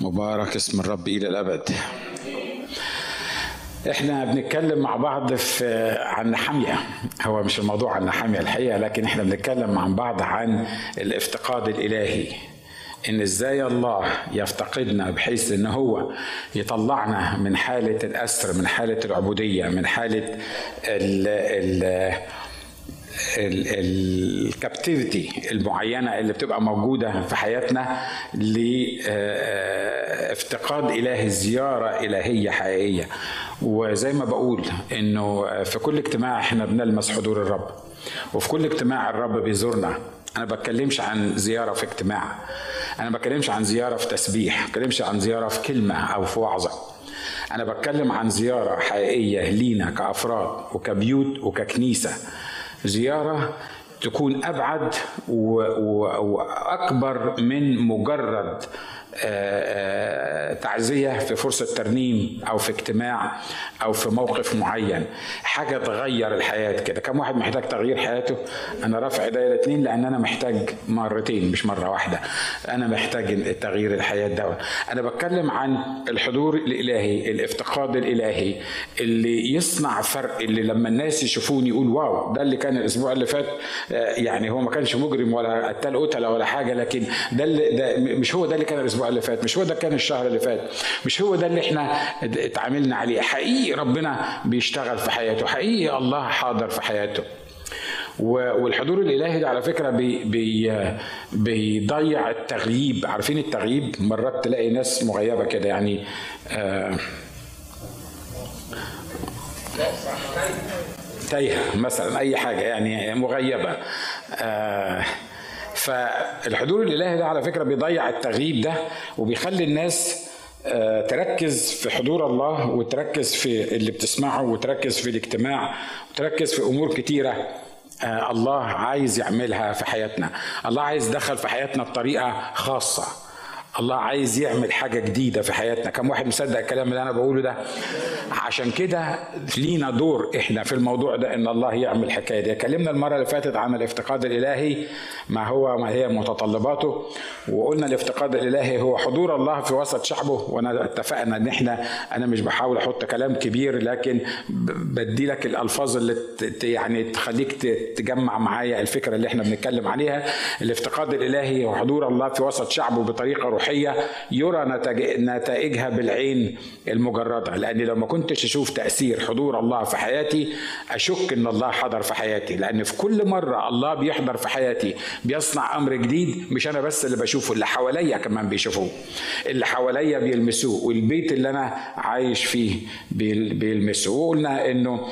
مبارك اسم الرب إلى الأبد. إحنا بنتكلم مع بعض في عن نحاميه هو مش الموضوع عن نحاميه الحقيقة لكن إحنا بنتكلم مع بعض عن الافتقاد الإلهي. إن إزاي الله يفتقدنا بحيث إن هو يطلعنا من حالة الأسر من حالة العبودية من حالة ال ال الكابتيفيتي المعينة اللي بتبقى موجودة في حياتنا لافتقاد الهي زيارة إلهية حقيقية. وزي ما بقول إنه في كل اجتماع إحنا بنلمس حضور الرب وفي كل اجتماع الرب بيزورنا. أنا بتكلمش عن زيارة في اجتماع أنا بتكلمش عن زيارة في تسبيح بتكلمش عن زيارة في كلمة أو في وعظة. أنا بتكلم عن زيارة حقيقية لينا كأفراد وكبيوت وككنيسة. زيارة تكون أبعد وأكبر من مجرد تعزية في فرصة ترنيم أو في اجتماع أو في موقف معين. حاجة تغير الحياة كده. كم واحد محتاج تغيير حياته؟ أنا رافع ايديا الاثنين لأن أنا محتاج مرتين مش مرة واحدة. أنا محتاج تغيير الحياة ده أنا بتكلم عن الحضور الإلهي الافتقاد الإلهي اللي يصنع فرق اللي لما الناس يشوفوني يقول واو ده اللي كان الأسبوع اللي فات يعني هو ما كانش مجرم ولا قتال قتلة ولا حاجة لكن ده, اللي ده مش هو ده اللي كان الأسبوع اللي فات مش هو ده كان الشهر اللي فات مش هو ده اللي إحنا اتعاملنا عليه. حقيقي ربنا بيشتغل في حياته حقيقي الله حاضر في حياته. والحضور الإلهي ده على فكرة بي بي بيضيع التغييب. عارفين التغييب؟ مرات تلاقي ناس مغيبة كده يعني آه تايهة مثلا أي حاجة يعني مغيبة. آه فالحضور الإلهي ده على فكرة بيضيع التغييب ده وبيخلي الناس تركز في حضور الله وتركز في اللي بتسمعه وتركز في الاجتماع وتركز في أمور كتيرة الله عايز يعملها في حياتنا. الله عايز يدخل في حياتنا بطريقة خاصة. الله عايز يعمل حاجة جديدة في حياتنا. كم واحد مصدق الكلام اللي أنا بقوله ده؟ عشان كده لينا دور إحنا في الموضوع ده إن الله يعمل الحكاية دي. اتكلمنا المرة اللي فاتت عن الافتقاد الإلهي ما هو ما هي متطلباته وقلنا الافتقاد الإلهي هو حضور الله في وسط شعبه وأنا اتفقنا إن إحنا أنا مش بحاول أحط كلام كبير لكن بدي لك الألفاظ اللي يعني تخليك تجمع معايا الفكرة اللي إحنا بنتكلم عليها. الافتقاد الإلهي هو حضور الله في وسط شعبه بطريقة روحية. روحيه يرى نتائجها بالعين المجردة. لأن لو ما كنتش أشوف تأثير حضور الله في حياتي أشك إن الله حضر في حياتي. لأن في كل مرة الله بيحضر في حياتي بيصنع أمر جديد مش أنا بس اللي بشوفه اللي حواليا كمان بيشوفوه. اللي حواليا بيلمسوه والبيت اللي أنا عايش فيه بيلمسه. وقلنا إنه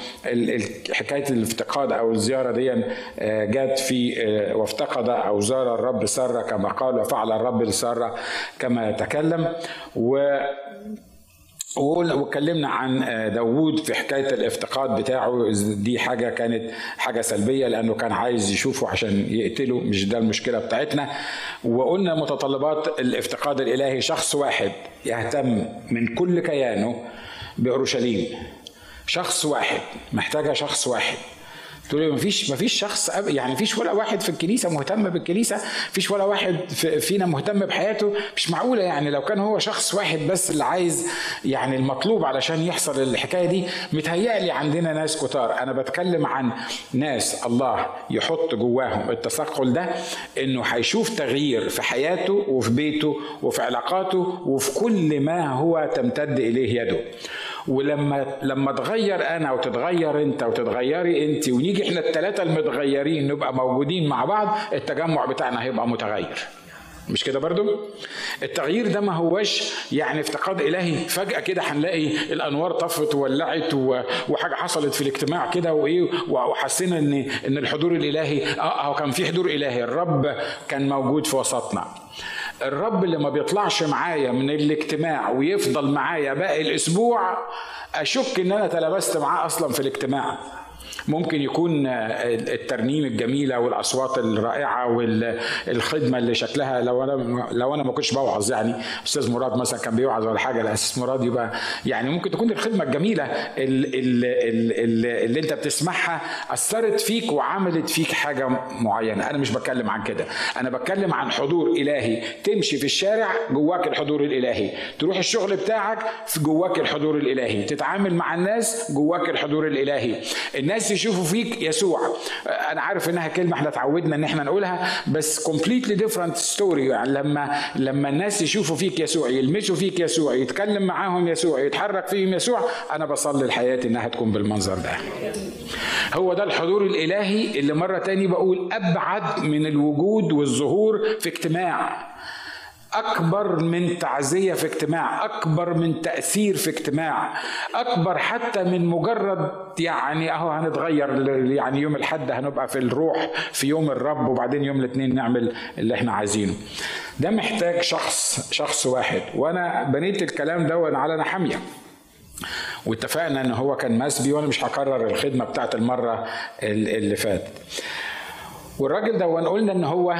حكاية الافتقاد أو الزيارة دي جت في وافتقد أو زار الرب سارة كما قال وفعل الرب لساره كما يتكلم. و واتكلمنا عن داوود في حكاية الافتقاد بتاعه. دي حاجة كانت حاجة سلبية لأنه كان عايز يشوفه عشان يقتله. مش ده المشكلة بتاعتنا. وقلنا متطلبات الافتقاد الإلهي شخص واحد يهتم من كل كيانه بأورشليم. شخص واحد محتاجة شخص واحد. تقول لي مفيش مفيش شخص يعني مفيش ولا واحد في الكنيسة مهتم بالكنيسة مفيش ولا واحد فينا مهتم بحياته. مش معقولة يعني لو كان هو شخص واحد بس اللي عايز يعني المطلوب علشان يحصل الحكاية دي متهيألي عندنا ناس كتار. أنا بتكلم عن ناس الله يحط جواهم التثقل ده إنه هيشوف تغيير في حياته وفي بيته وفي علاقاته وفي كل ما هو تمتد إليه يده. ولما لما اتغير أنا وتتغير أنت وتتغيري أنت ونيجي إحنا الثلاثه المتغيرين نبقى موجودين مع بعض التجمع بتاعنا هيبقى متغير. مش كده برضو؟ التغيير ده ما هوش يعني افتقاد إلهي. فجأة كده هنلاقي الأنوار طفت وولعت وحاجة حصلت في الاجتماع كده وإيه وحسينا ان إن الحضور الإلهي آه هو كان في حضور إلهي. الرب كان موجود في وسطنا. الرب اللي ما بيطلعش معايا من الاجتماع ويفضل معايا باقي الأسبوع أشك إن أنا تلبست معاه أصلا في الاجتماع. ممكن يكون الترنيم الجميله والاصوات الرائعة والخدمه اللي شكلها لو أنا لو أنا ما كنتش بوعظ يعني. أستاذ مراد مثلا كان بيوعظ ولا حاجة الاساس مراد يبقى يعني ممكن تكون الخدمة الجميلة اللي, اللي, اللي أنت بتسمعها أثرت فيك وعملت فيك حاجة معينة. أنا مش بتكلم عن كده. أنا بتكلم عن حضور إلهي. تمشي في الشارع جواك الحضور الإلهي. تروح الشغل بتاعك جواك الحضور الإلهي. تتعامل مع الناس جواك الحضور الإلهي. الناس يشوفوا فيك يسوع. أنا عارف انها كلمة إحنا اتعودنا ان إحنا نقولها بس completely different story يعني لما لما الناس يشوفوا فيك يسوع يلمسوا فيك يسوع يتكلم معاهم يسوع يتحرك فيهم يسوع أنا بصلي لحياتي انها تكون بالمنظر ده. هو ده الحضور الإلهي اللي مرة تاني بقول أبعد من الوجود والظهور في اجتماع. أكبر من تعزية في اجتماع أكبر من تأثير في اجتماع أكبر حتى من مجرد يعني أهو هنتغير يعني يوم الحد هنبقى في الروح في يوم الرب وبعدين يوم الاثنين نعمل اللي إحنا عايزينه. ده محتاج شخص شخص واحد. وأنا بنيت الكلام ده على نحامية. واتفقنا إن هو كان مسبي وأنا مش هكرر الخدمة بتاعت المرة اللي فاتت. والراجل ده قلنا إن هو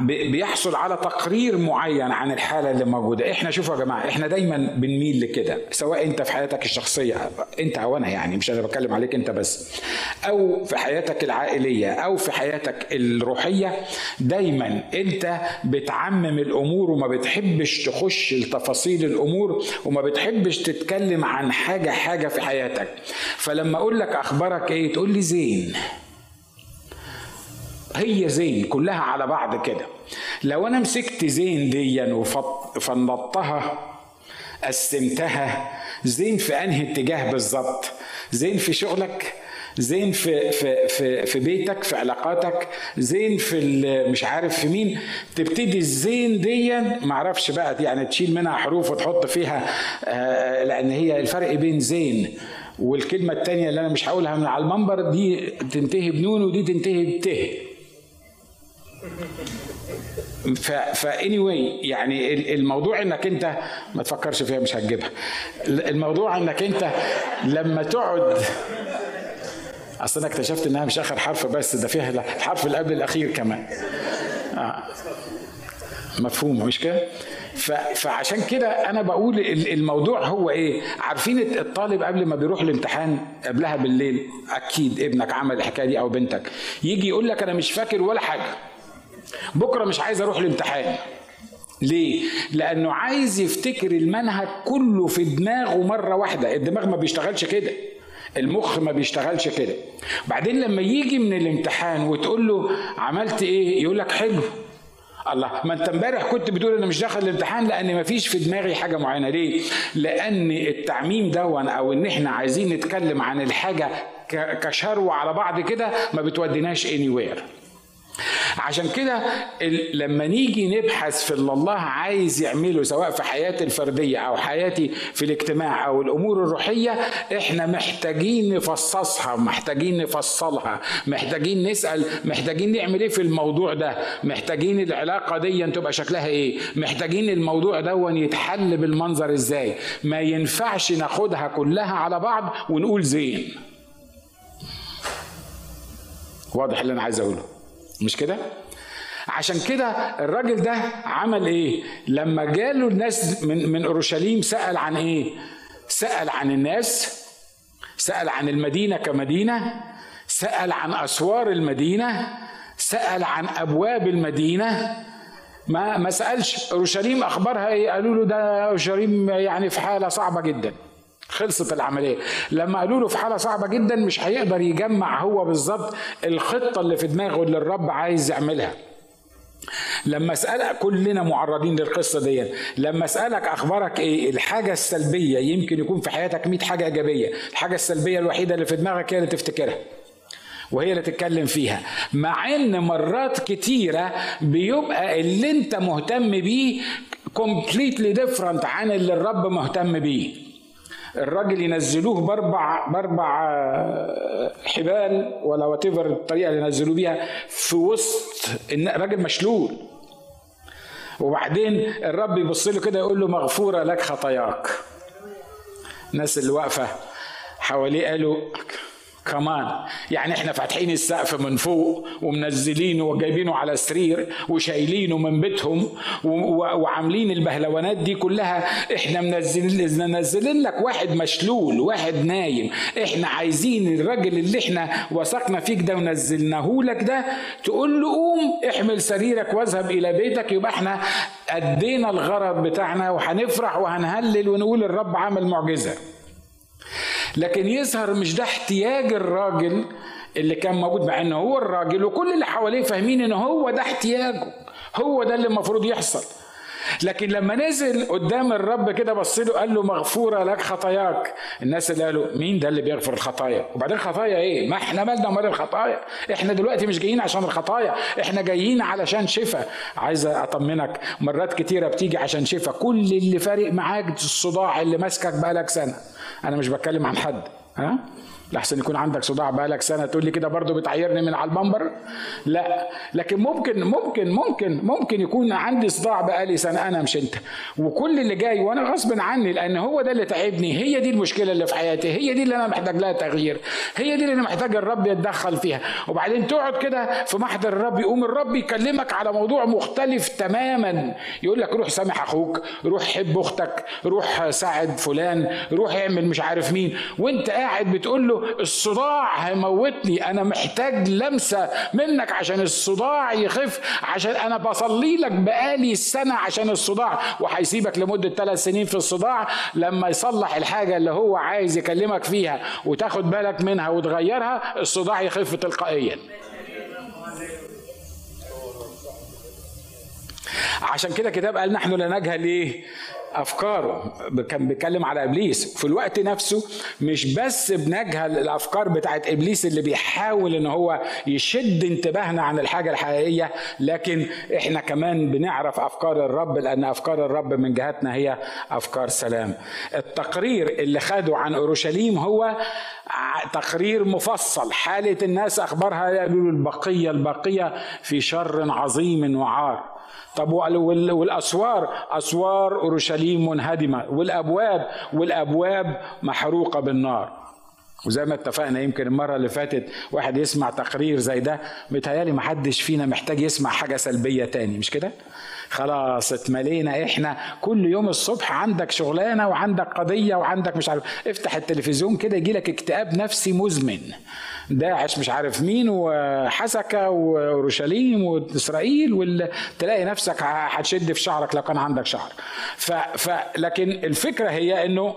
بيحصل على تقرير معين عن الحالة اللي موجودة. إحنا شوفوا يا جماعة إحنا دايما بنميل لكده سواء أنت في حياتك الشخصية أنت أو أنا يعني مش أنا بتكلم عليك أنت بس أو في حياتك العائلية أو في حياتك الروحية دايما أنت بتعمم الأمور وما بتحبش تخش لتفاصيل الأمور وما بتحبش تتكلم عن حاجة حاجة في حياتك. فلما أقول لك أخبارك إيه تقول لي زين. هي زين كلها على بعض كده. لو أنا مسكت زين ديا وفنطتها قسمتها زين في أنهي اتجاه بالظبط؟ زين في شغلك؟ زين في في في في بيتك في علاقاتك؟ زين في مش عارف في مين؟ تبتدي الزين دي معرفش بقى يعني تشيل منها حروف وتحط فيها آه لأن هي الفرق بين زين والكلمة الثانية اللي أنا مش هقولها من على المنبر دي تنتهي بنون ودي تنتهي بته. ف واي يعني الموضوع انك انت ما تفكرش فيها مش هتجيبها. الموضوع انك انت لما تقعد اصل أنا اكتشفت انها مش اخر حرف بس ده فيها الحرف اللي قبل الأخير كمان. آه. مفهوم مش كده؟ فعشان كده أنا بقول الموضوع هو إيه؟ عارفين الطالب قبل ما بيروح الامتحان قبلها بالليل أكيد ابنك عمل الحكاية دي أو بنتك يجي يقول لك أنا مش فاكر ولا حاجة. بكرة مش عايز أروح الامتحان ليه؟ لأنه عايز يفتكر المنهج كله في دماغه مرة واحدة، الدماغ ما بيشتغلش كده. المخ ما بيشتغلش كده. بعدين لما يجي من الامتحان وتقول له عملت إيه؟ يقول لك حلو. الله ما أنت امبارح كنت بتقول أنا مش داخل الامتحان لأن ما فيش في دماغي حاجة معينة ليه؟ لأن التعميم دون أو إن إحنا عايزين نتكلم عن الحاجة كشروة على بعض كده ما بتوديناش وير. عشان كده لما نيجي نبحث في اللي الله عايز يعمله سواء في حياتي الفردية أو حياتي في الاجتماع أو الأمور الروحية إحنا محتاجين نفصصها محتاجين نفصلها محتاجين نسأل محتاجين نعمل إيه في الموضوع ده؟ محتاجين العلاقة دي تبقى شكلها إيه؟ محتاجين الموضوع ده يتحل بالمنظر إزاي؟ ما ينفعش ناخدها كلها على بعض ونقول زين. واضح اللي أنا عايز أقوله؟ مش كده؟ عشان كده الراجل ده عمل إيه؟ لما جاله الناس من من أورشليم سأل عن إيه؟ سأل عن الناس سأل عن المدينة كمدينة سأل عن أسوار المدينة سأل عن أبواب المدينة ما ما سألش أورشليم أخبارها إيه؟ قالوا له ده أورشليم يعني في حالة صعبة جدا خلصت العملية. لما قالوا له في حالة صعبة جدا مش هيقدر يجمع هو بالظبط الخطة اللي في دماغه اللي الرب عايز يعملها. لما اسالك كلنا معرضين للقصة دي. لما اسالك أخبارك إيه؟ الحاجة السلبية يمكن يكون في حياتك 100 حاجة إيجابية. الحاجة السلبية الوحيدة اللي في دماغك هي اللي تفتكرها. وهي اللي تتكلم فيها. مع إن مرات كتيرة بيبقى اللي أنت مهتم بيه completely different عن اللي الرب مهتم بيه. الراجل ينزلوه بأربع بأربع حبال ولا what الطريقة اللي ينزلوه بيها في وسط الراجل مشلول. وبعدين الرب يبص له كده يقول له مغفورة لك خطاياك. الناس اللي واقفة حواليه قالوا كمان. يعني إحنا فاتحين السقف من فوق ومنزلينه وجايبينه على سرير وشايلينه من بيتهم وعاملين البهلوانات دي كلها. إحنا منزلين منزلين لك واحد مشلول واحد نايم. إحنا عايزين الراجل اللي إحنا وثقنا فيك ده ونزلناه لك ده تقول له قوم احمل سريرك واذهب إلى بيتك. يبقى إحنا أدينا الغرض بتاعنا وهنفرح وهنهلل ونقول الرب عمل معجزة. لكن يظهر مش ده احتياج الراجل اللي كان موجود مع انه هو الراجل وكل اللي حواليه فاهمين إن هو ده احتياجه هو ده اللي المفروض يحصل. لكن لما نزل قدام الرب كده بص له قال له مغفورة لك خطاياك. الناس اللي قالوا مين ده اللي بيغفر الخطايا؟ وبعدين خطايا إيه؟ ما إحنا مالنا ومال الخطايا؟ إحنا دلوقتي مش جايين عشان الخطايا إحنا جايين علشان شفاء عايز أطمنك مرات كتيرة بتيجي عشان شفاء كل اللي فارق معاك الصداع اللي ماسكك بقالك سنة. أنا مش بتكلم عن حد ها؟ لحسن يكون عندك صداع بقالك سنة. تقول لي كده برضه بتعيرني من على المنبر؟ لا. لكن ممكن ممكن ممكن ممكن يكون عندي صداع بقالي سنة. أنا مش أنت. وكل اللي جاي وأنا غصب عني لأن هو ده اللي تعبني. هي دي المشكلة اللي في حياتي. هي دي اللي أنا محتاج لها تغيير. هي دي اللي أنا محتاج الرب يتدخل فيها. وبعدين تقعد كده في محضر الرب يقوم الرب يكلمك على موضوع مختلف تماما. يقول لك روح سامح أخوك روح حب أختك روح ساعد فلان روح اعمل مش عارف مين. وأنت قاعد بتقول له الصداع هيموتني. أنا محتاج لمسة منك عشان الصداع يخف عشان أنا بصلي لك بقالي سنة عشان الصداع وهيسيبك لمدة ثلاث سنين في الصداع لما يصلح الحاجة اللي هو عايز يكلمك فيها وتاخد بالك منها وتغيرها الصداع يخف تلقائيا. عشان كده كتاب قال نحن لا نجهل إيه؟ أفكاره. كان بيتكلم على إبليس. في الوقت نفسه مش بس بنجهل الأفكار بتاعت إبليس اللي بيحاول إن هو يشد انتباهنا عن الحاجة الحقيقية لكن إحنا كمان بنعرف أفكار الرب لأن أفكار الرب من جهتنا هي أفكار سلام. التقرير اللي خده عن أورشليم هو تقرير مفصل. حالة الناس أخبارها يقولوا البقية البقية في شر عظيم وعار. طب والأسوار؟ أسوار أورشليم منهدمة والأبواب والأبواب محروقة بالنار. وزي ما اتفقنا يمكن المرة اللي فاتت واحد يسمع تقرير زي ده متهيألي محدش فينا محتاج يسمع حاجة سلبية تاني مش كده؟ خلاص اتملينا إحنا كل يوم الصبح عندك شغلانة وعندك قضية وعندك مش عارف افتح التلفزيون كده يجي لك اكتئاب نفسي مزمن. داعش مش عارف مين وحسكة وأورشليم وإسرائيل تلاقي نفسك هتشد في شعرك لو كان عندك شعر. ف... ف... لكن الفكرة هي إنه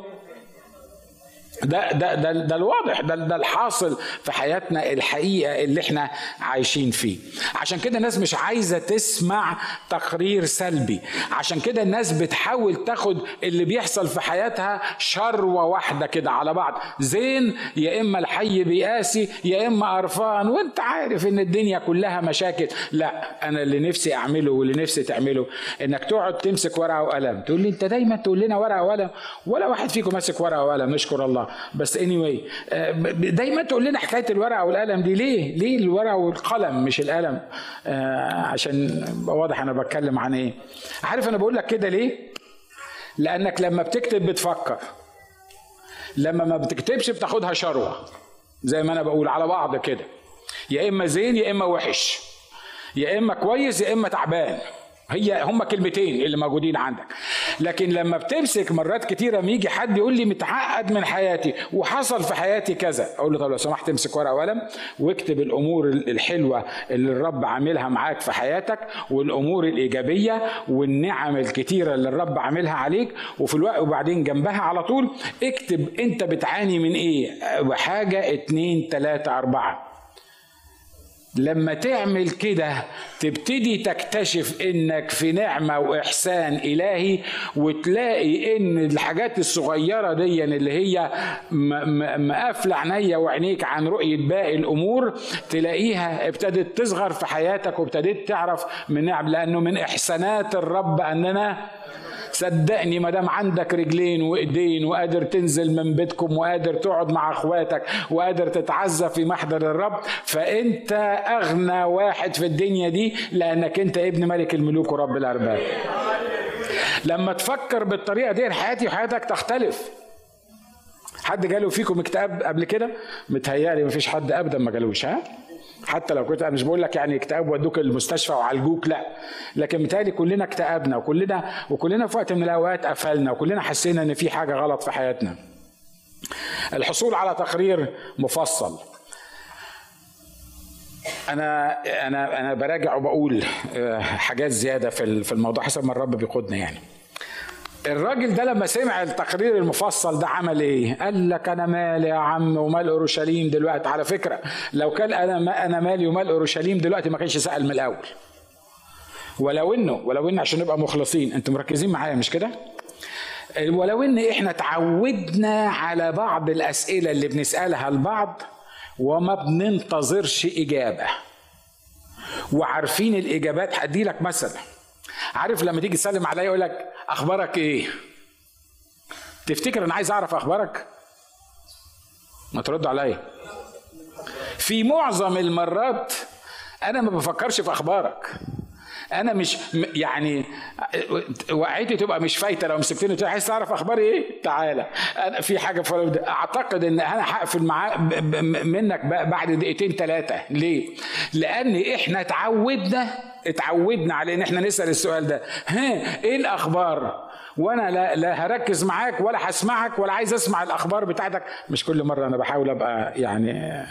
ده ده ده, ده الواضح ده ده الحاصل في حياتنا الحقيقة اللي إحنا عايشين فيه. عشان كده الناس مش عايزة تسمع تقرير سلبي. عشان كده الناس بتحاول تاخد اللي بيحصل في حياتها شروة واحدة كده على بعض. زين يا إما الحي بيقاسي يا إما قرفان وأنت عارف إن الدنيا كلها مشاكل. لا أنا اللي نفسي أعمله واللي نفسي تعمله إنك تقعد تمسك ورقة وقلم. تقول لي أنت دايما تقول لنا ورقة وقلم؟ ولا واحد فيكم ماسك ورقة وقلم نشكر الله. بس اني anyway آه، دايما تقول لنا حكاية الورقة والقلم دي ليه؟ ليه الورقة والقلم مش القلم؟ آه، عشان واضح أنا بتكلم عن إيه؟ عارف أنا بقول لك كده ليه؟ لأنك لما بتكتب بتفكر لما ما بتكتبش بتاخدها شروة زي ما أنا بقول على بعض كده يا إما زين يا إما وحش يا إما كويس يا إما تعبان هي هم كلمتين اللي موجودين عندك. لكن لما بتمسك مرات كتيرة يجي حد يقول لي متعقد من حياتي وحصل في حياتي كذا أقول له طب لو سمحت امسك ورقة وقلم واكتب الأمور الحلوة اللي الرب عاملها معاك في حياتك والأمور الإيجابية والنعم الكتيرة اللي الرب عاملها عليك وفي الوقت وبعدين جنبها على طول اكتب أنت بتعاني من إيه؟ حاجة اتنين تلاتة أربعة. لما تعمل كده تبتدي تكتشف إنك في نعمة وإحسان إلهي وتلاقي إن الحاجات الصغيرة دي اللي هي مقفله عينيا وعينيك عن رؤية باقي الأمور تلاقيها ابتدت تصغر في حياتك وابتديت تعرف من نعم لأنه من إحسانات الرب أننا صدقني ما دام عندك رجلين وإيدين وقادر تنزل من بيتكم وقادر تقعد مع أخواتك وقادر تتعزى في محضر الرب فأنت أغنى واحد في الدنيا دي لأنك أنت ابن ملك الملوك ورب الأرباب. لما تفكر بالطريقة دي حياتي وحياتك تختلف. حد جاله فيكم اكتئاب قبل كده؟ متهيألي مفيش حد ابدا ما جالوش ها؟ حتى لو كنت أنا مش بقول لك يعني اكتئاب ودوك المستشفى وعالجوك لا. لكن متهيألي كلنا اكتئبنا وكلنا وكلنا في وقت من الأوقات قفلنا وكلنا حسينا إن في حاجة غلط في حياتنا. الحصول على تقرير مفصل. أنا أنا أنا براجع وبقول آه، حاجات زيادة في في الموضوع حسب ما الرب بيقودنا يعني. الراجل ده لما سمع التقرير المفصل ده عمل إيه؟ قال لك أنا مالي يا عم ومال اورشليم دلوقتي على فكرة لو كان أنا ما أنا مالي ومال اورشليم دلوقتي ما كانش سأل من الأول. ولو إنه ولو إن عشان نبقى مخلصين أنتم مركزين معايا مش كده؟ ولو إن إحنا تعودنا على بعض الأسئلة اللي بنسألها لبعض وما بننتظرش إجابة وعارفين الإجابات هدي لك مثل عارف لما تيجي تسلم عليا يقول لك أخبارك إيه؟ تفتكر أنا عايز أعرف أخبارك؟ ما ترد عليا. في معظم المرات أنا ما بفكرش في أخبارك. أنا مش يعني وقعتي تبقى مش فايتة لو مسكتني عايز تعرف أخباري إيه؟ تعالى. أنا في حاجة أعتقد إن أنا هقفل معاك منك بعد دقيقتين ثلاثة ليه؟ لأن إحنا اتعودنا اتعودنا على ان إحنا نسأل السؤال ده. ها إيه الأخبار؟ وأنا لا, لا هركز معاك ولا هسمعك ولا عايز اسمع الأخبار بتاعتك. مش كل مرة أنا بحاول أبقى يعني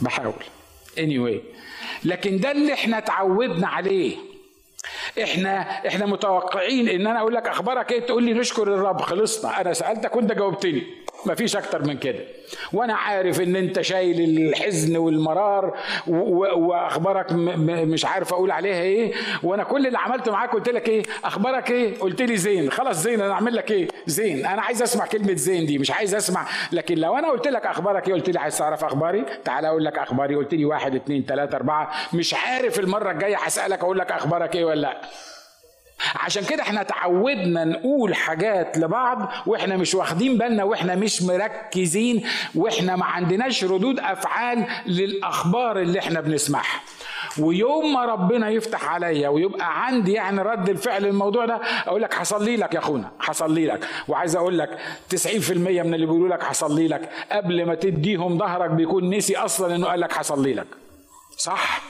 بحاول. Anyway لكن ده اللي إحنا اتعودنا عليه. إحنا إحنا متوقعين إن أنا أقول لك أخبارك إيه؟ تقول لي نشكر الرب خلصنا. أنا سألتك وأنت جاوبتني. مفيش أكتر من كده. وأنا عارف إن أنت شايل الحزن والمرار وأخبارك مش عارف أقول عليها إيه. وأنا كل اللي عملته معاك قلت لك إيه؟ أخبارك إيه؟ قلت لي زين. خلاص زين أنا أعمل لك إيه؟ زين. أنا عايز أسمع كلمة زين دي مش عايز أسمع. لكن لو أنا قلت لك أخبارك إيه قلت لي عايز تعرف أخباري؟ تعال أقول لك أخباري. قلت لي واحد اتنين تلاتة أربعة. مش عارف المرة الجاية هسألك أقول لك أخبارك إيه ولا لأ. عشان كده إحنا تعودنا نقول حاجات لبعض وإحنا مش واخدين بالنا وإحنا مش مركزين وإحنا ما عندناش ردود أفعال للأخبار اللي إحنا بنسمعها. ويوم ما ربنا يفتح عليا ويبقى عندي يعني رد الفعل الموضوع ده أقول لك حصل لك يا أخونا حصل لك. وعايز أقول لك 90% من اللي بيقولوا لك حصل لك. قبل ما تديهم ظهرك بيكون نسي أصلا إنه قال لك حصل لك. صح؟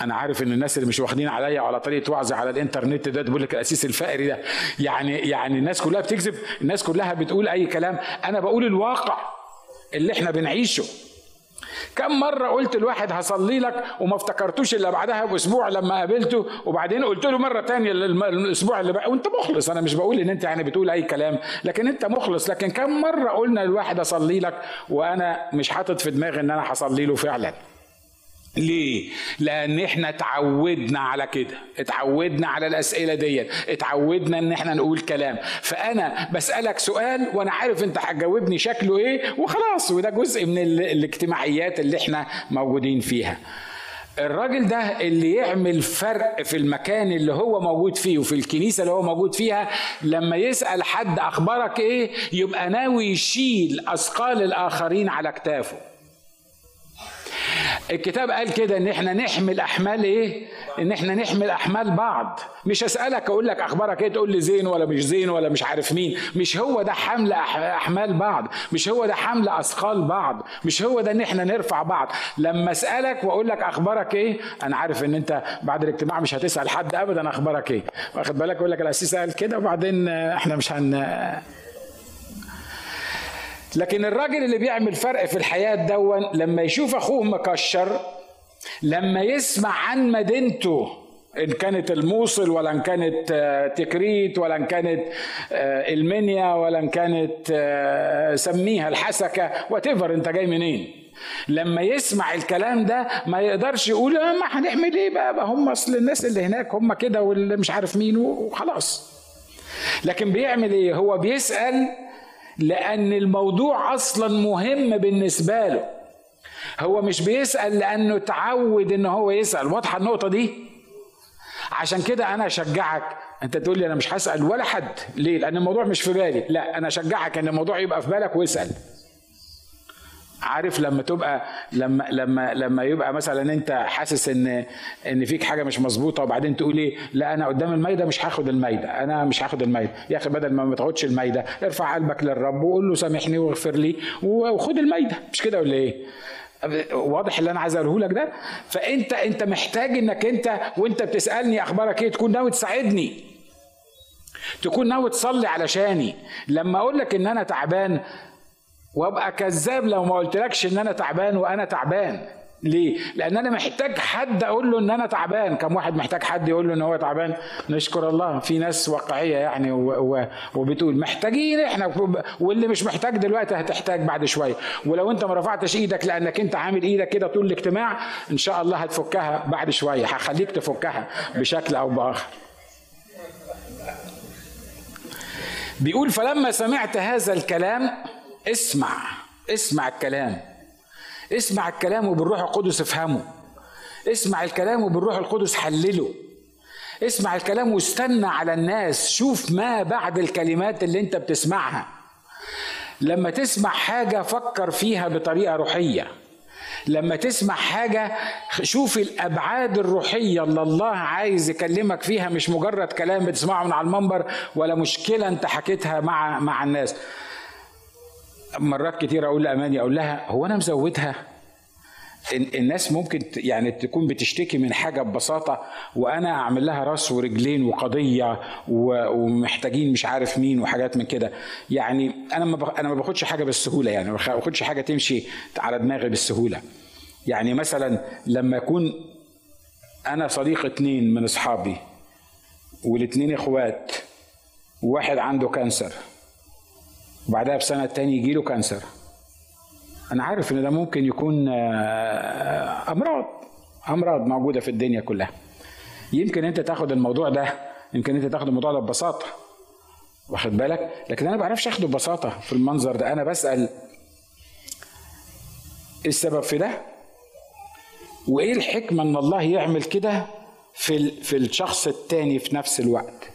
أنا عارف إن الناس اللي مش واخدين عليا على طريقة وعظ على الإنترنت ده تقول لك الأسيس الفقري ده. يعني يعني الناس كلها بتكذب الناس كلها بتقول أي كلام. أنا بقول الواقع اللي إحنا بنعيشه. كم مرة قلت لواحد هصلي لك وما افتكرتوش إلا بعدها بأسبوع لما قابلته وبعدين قلت له مرة تانية الأسبوع اللي بقى وأنت مخلص. أنا مش بقول إن أنت يعني بتقول أي كلام لكن أنت مخلص. لكن كم مرة قلنا لواحد اصلي لك وأنا مش حاطط في دماغي إن أنا هصلي له فعلا؟ ليه؟ لأن إحنا اتعودنا على كده، اتعودنا على الأسئلة دي، اتعودنا إن إحنا نقول كلام، فأنا بسألك سؤال وأنا عارف أنت هتجاوبني شكله إيه وخلاص. وده جزء من الاجتماعيات اللي إحنا موجودين فيها. الراجل ده اللي يعمل فرق في المكان اللي هو موجود فيه وفي الكنيسة اللي هو موجود فيها لما يسأل حد أخبارك إيه يبقى ناوي يشيل أثقال الآخرين على كتافه. الكتاب قال كده إن إحنا نحمل أحمال إيه؟ إن إحنا نحمل أحمال بعض. مش أسألك أقول لك أخبارك إيه؟ تقول لي زين ولا مش زين ولا مش عارف مين. مش هو ده حمل أحمال بعض. مش هو ده حمل أثقال بعض. مش هو ده إن إحنا نرفع بعض. لما أسألك وأقول لك أخبارك إيه؟ أنا عارف إن أنت بعد الاجتماع مش هتسأل حد ابدا أخبارك إيه. واخد بالك؟ يقول لك الأسيس قال كده وبعدين إحنا مش هن لكن الراجل اللي بيعمل فرق في الحياة دون لما يشوف أخوه مكشر لما يسمع عن مدينته إن كانت الموصل ولا إن كانت آه، تكريت ولا إن كانت آه، المنيا ولا إن كانت آه، سميها الحسكة واتيفر أنت جاي منين؟ لما يسمع الكلام ده ما يقدرش يقول ما هنعمل إيه بقى, بقى هم أصل الناس اللي هناك هم كده واللي مش عارف مين وخلاص. لكن بيعمل إيه؟ هو بيسأل لأن الموضوع أصلا مهم بالنسبة له. هو مش بيسأل لأنه تعود إن هو يسأل. واضحة النقطة دي؟ عشان كده أنا أشجعك. أنت تقول لي أنا مش هسأل ولا حد. ليه؟ لأن الموضوع مش في بالي. لا أنا أشجعك إن الموضوع يبقى في بالك واسأل. عارف لما تبقى لما لما لما يبقى مثلا أنت حاسس ان إن فيك حاجة مش مظبوطة وبعدين تقول إيه؟ لا أنا قدام المايده مش هاخد المايده أنا مش هاخد المايده يا أخي بدل ما ما تاخدش المايده ارفع قلبك للرب وقول له سامحني واغفر لي وخد المايده مش كده ولا إيه؟ واضح اللي أنا عايز أقوله لك ده؟ فانت أنت محتاج إنك أنت وأنت بتسألني أخبارك إيه تكون ناوي تساعدني. تكون ناوي تصلي علشاني. لما أقول لك إن أنا تعبان وابقى كذاب لو ما قلتلكش إن أنا تعبان وأنا تعبان ليه؟ لأن أنا محتاج حد أقول له إن أنا تعبان، كم واحد محتاج حد يقول له إن هو تعبان؟ نشكر الله، في ناس واقعية يعني وبتقول محتاجين إحنا واللي مش محتاج دلوقتي هتحتاج بعد شوية، ولو أنت ما رفعتش إيدك لأنك أنت عامل إيدك كده طول الاجتماع إن شاء الله هتفكها بعد شوية، هخليك تفكها بشكل أو بآخر. بيقول فلما سمعت هذا الكلام اسمع اسمع الكلام. اسمع الكلام وبالروح القدس افهمه. اسمع الكلام وبالروح القدس حلله. اسمع الكلام واستنى على الناس. شوف ما بعد الكلمات اللي انت بتسمعها. لما تسمع حاجة فكر فيها بطريقة روحية. لما تسمع حاجة شوف الأبعاد الروحية اللي الله عايز يكلمك فيها. مش مجرد كلام بتسمعه من على المنبر ولا مشكلة أنت حكيتها مع مع الناس. مرات كتير أقول لأماني أقول لها هو أنا مزودها؟ الناس ممكن يعني تكون بتشتكي من حاجة ببساطة وأنا أعمل لها راس ورجلين وقضية ومحتاجين مش عارف مين وحاجات من كده. يعني أنا ما أنا ما باخدش حاجة بالسهولة يعني ما باخدش حاجة تمشي على دماغي بالسهولة. يعني مثلا لما يكون أنا صديق اتنين من أصحابي والاتنين إخوات وواحد عنده cancer وبعدها بسنة تاني يجي له cancer. أنا عارف إن ده ممكن يكون آه، أمراض أمراض موجودة في الدنيا كلها. يمكن أنت تاخد الموضوع ده يمكن أنت تاخد الموضوع ده ببساطة. واخد بالك؟ لكن أنا ما بعرفش آخده ببساطة في المنظر ده. أنا بسأل إيه السبب في ده؟ وإيه الحكمة إن الله يعمل كده في في الشخص التاني في نفس الوقت؟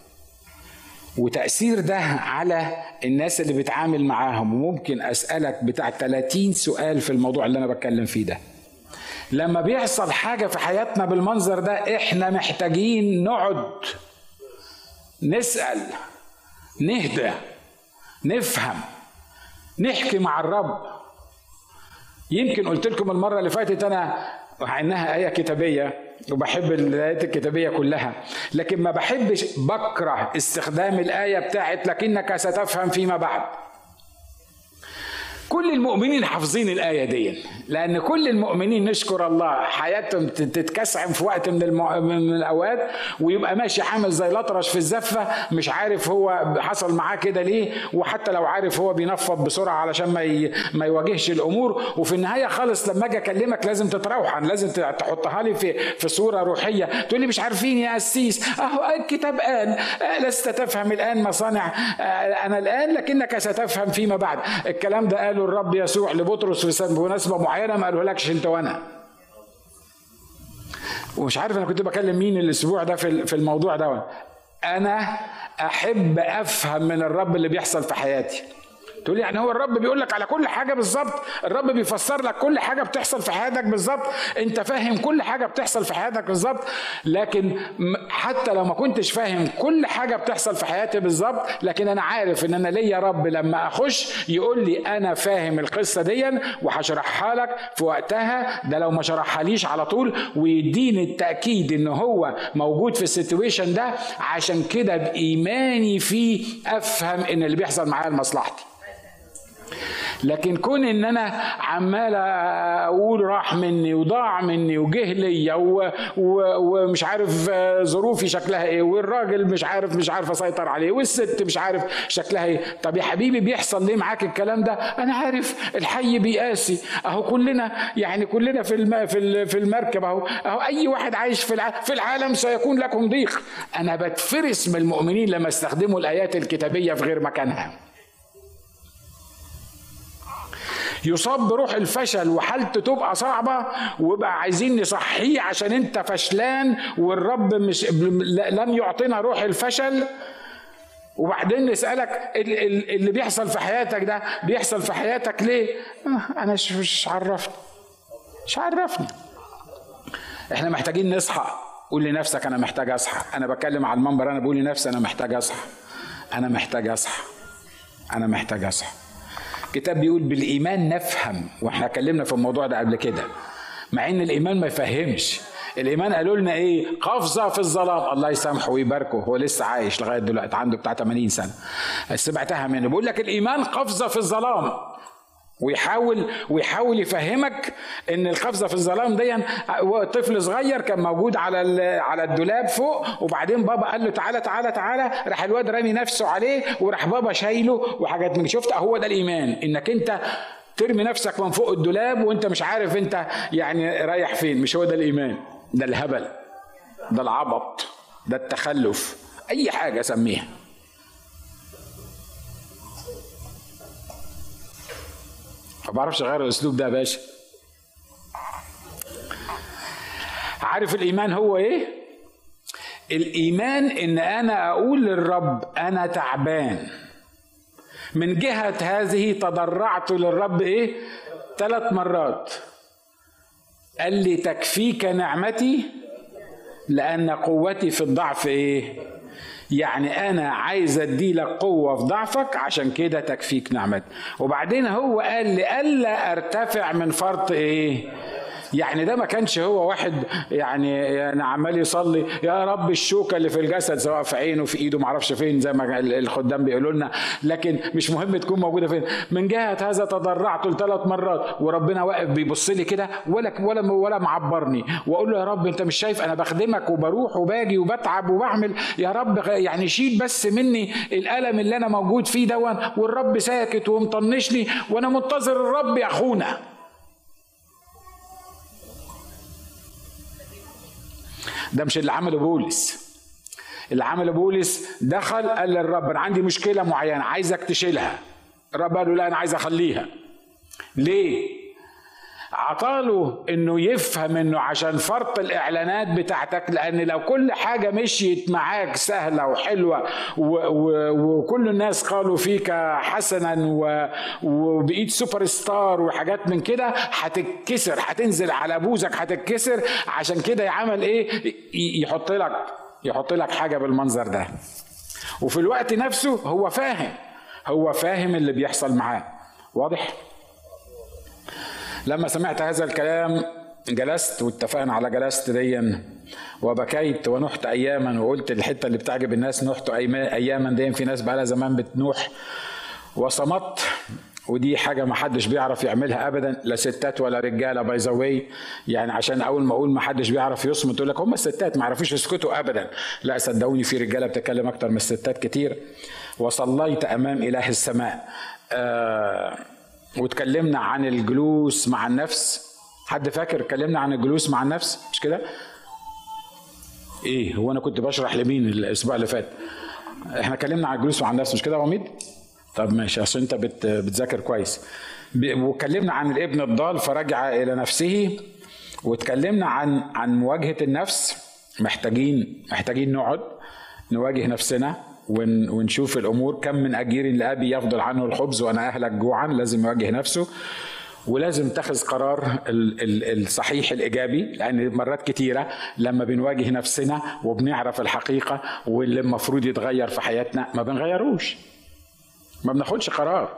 وتأثير ده على الناس اللي بتعامل معاهم. وممكن أسألك بتاع 30 سؤال في الموضوع اللي أنا بتكلم فيه ده. لما بيحصل حاجة في حياتنا بالمنظر ده إحنا محتاجين نقعد نسأل نهدى نفهم نحكي مع الرب. يمكن قلت لكم المرة اللي فاتت أنا مع إنها آية كتابية. وبحب الآيات الكتابية كلها لكن ما بحبش بكره استخدام الآية بتاعت لكنك ستفهم فيما بعد. كل المؤمنين حافظين الآية دي لأن كل المؤمنين نشكر الله حياتهم تتكسعم في وقت من, المو... من الأوقات ويبقى ماشي عامل زي الأطرش في الزفة مش عارف هو حصل معاه كده ليه وحتى لو عارف هو بينفض بسرعة علشان ما ي... ما يواجهش الأمور. وفي النهاية خالص لما أجي أكلمك لازم تتروحن لازم تحطها لي في في صورة روحية. تقول لي مش عارفين يا قسيس أهو الكتاب قال لست تفهم الآن مصانع أنا الآن لكنك ستفهم فيما بعد. الكلام ده قاله الرب يسوع لبطرس في مناسبة معينة ما قالهولكش انت وأنا. ومش عارف أنا كنت بكلم مين الأسبوع ده في الموضوع ده. أنا أحب أفهم من الرب اللي بيحصل في حياتي. تقول يعني هو الرب بيقول لك على كل حاجة بالظبط؟ الرب بيفسر لك كل حاجة بتحصل في حياتك بالظبط؟ انت فاهم كل حاجة بتحصل في حياتك بالظبط؟ لكن حتى لو ما كنتش فاهم كل حاجة بتحصل في حياتي بالظبط لكن أنا عارف إن أنا ليا رب لما أخش يقول لي أنا فاهم القصة دي وهشرحها لك في وقتها. ده لو ما شرحها ليش على طول ويديني التأكيد إن هو موجود في السيتويشن ده عشان كده بإيماني فيه أفهم إن اللي بيحصل معايا لمصلحتي. لكن كون إن أنا عمال أقول راح مني وضاع مني وجه ليا ومش عارف ظروفي شكلها إيه والراجل مش عارف مش عارف أسيطر عليه والست مش عارف شكلها إيه. طب يا حبيبي بيحصل ليه معاك الكلام ده؟ أنا عارف الحي بيقاسي. أهو كلنا يعني كلنا في الم... في في المركب أهو. أهو أي واحد عايش في الع... في العالم سيكون لكم ضيق. أنا بتفرس من المؤمنين لما استخدموا الآيات الكتابية في غير مكانها. يصاب بروح الفشل وحالته تبقى صعبة ويبقى عايزين نصحيه عشان انت فشلان والرب مش لم يعطينا روح الفشل. وبعدين نسألك اللي بيحصل في حياتك ده بيحصل في حياتك ليه؟ آه، أنا مش عرفني مش عرفني. إحنا محتاجين نصحى. قول لنفسك أنا محتاج أصحى. أنا بتكلم على المنبر أنا بقول لنفسي أنا محتاج أصحى. أنا محتاج أصحى. أنا محتاج أصحى. الكتاب بيقول بالإيمان نفهم وإحنا اتكلمنا في الموضوع ده قبل كده. مع إن الإيمان ما يفهمش. الإيمان قالوا لنا إيه؟ قفزة في الظلام. الله يسامحه ويباركه. هو لسه عايش لغاية دلوقتي عنده بتاع 80 سنة. سمعتها منه. بيقول لك الإيمان قفزة في الظلام. ويحاول ويحاول يفهمك إن القفزة في الظلام دي طفل صغير كان موجود على على الدولاب فوق وبعدين بابا قال له تعالى تعالى تعالى راح الواد رامي نفسه عليه وراح بابا شايله وحاجات من شفت؟ هو ده الإيمان إنك أنت ترمي نفسك من فوق الدولاب وأنت مش عارف أنت يعني رايح فين. مش هو ده الإيمان ده الهبل ده العبط ده التخلف أي حاجة سميها ما بعرفش أغير الأسلوب ده يا باشا. عارف الإيمان هو إيه؟ الإيمان إن أنا أقول للرب أنا تعبان. من جهة هذه تضرعت للرب إيه؟ ثلاث مرات. قال لي تكفيك نعمتي لأن قوتي في الضعف إيه؟ يعني أنا عايز أدي لك قوة في ضعفك عشان كده تكفيك نعمتي وبعدين هو قال لي ألا أرتفع من فرط إيه؟ يعني ده ما كانش هو واحد يعني يعني عمال يصلي يا رب الشوكة اللي في الجسد سواء في عينه في إيده ما أعرفش فين زي ما الخدام بيقولوا لنا. لكن مش مهم تكون موجودة فين. من جهة هذا تضرعت لثلاث مرات وربنا واقف بيبص لي كده ولا ولا ولا معبرني. وأقول له يا رب أنت مش شايف أنا بخدمك وبروح وباجي وبتعب وبعمل. يا رب يعني شيل بس مني الألم اللي أنا موجود فيه دون والرب ساكت ومطنشني وأنا منتظر الرب يا أخونا. ده مش اللي عمله بولس. اللي عمله بولس دخل قال للرب أنا عندي مشكلة معينة عايزك تشيلها. الرب قال له لا أنا عايز أخليها. ليه؟ عطاله إنه يفهم إنه عشان فرط الإعلانات بتاعتك لأن لو كل حاجة مشيت معاك سهلة وحلوة وكل الناس قالوا فيك حسنا وبقيت سوبر ستار وحاجات من كده هتتكسر هتنزل على بوزك هتتكسر. عشان كده يعمل إيه؟ يحط لك يحط لك حاجة بالمنظر ده. وفي الوقت نفسه هو فاهم هو فاهم اللي بيحصل معاه. واضح؟ لما سمعت هذا الكلام جلست واتفقنا على جلست دي وبكيت ونحت اياما وقلت الحتة اللي بتعجب الناس نحت اياما دي في ناس بقى زمان بتنوح وصمت ودي حاجة ما حدش بيعرف يعملها ابدا لا ستات ولا رجالة by the يعني عشان أول ما أقول ما حدش بيعرف يصمت يقول لك هم الستات ما يعرفوش يسكتوا ابدا. لا صدقوني في رجالة بتتكلم أكتر من الستات كتير. وصليت أمام إله السماء. آه واتكلمنا عن الجلوس مع النفس. حد فاكر اتكلمنا عن الجلوس مع النفس؟ مش كده؟ إيه هو أنا كنت بشرح لمين الأسبوع اللي فات؟ إحنا اتكلمنا عن الجلوس مع النفس مش كده يا عميد؟ طب ماشي عشان أنت بت بتذاكر كويس. واتكلمنا عن الابن الضال فرجع إلى نفسه واتكلمنا عن عن مواجهة النفس. محتاجين محتاجين نقعد نواجه نفسنا. ونشوف الأمور كم من أجير لأبي يفضل عنه الخبز وأنا أهلك جوعا لازم يواجه نفسه. ولازم تأخذ قرار الصحيح الإيجابي لأن مرات كتيرة لما بنواجه نفسنا وبنعرف الحقيقة واللي المفروض يتغير في حياتنا ما بنغيروش. ما بناخدش قرار.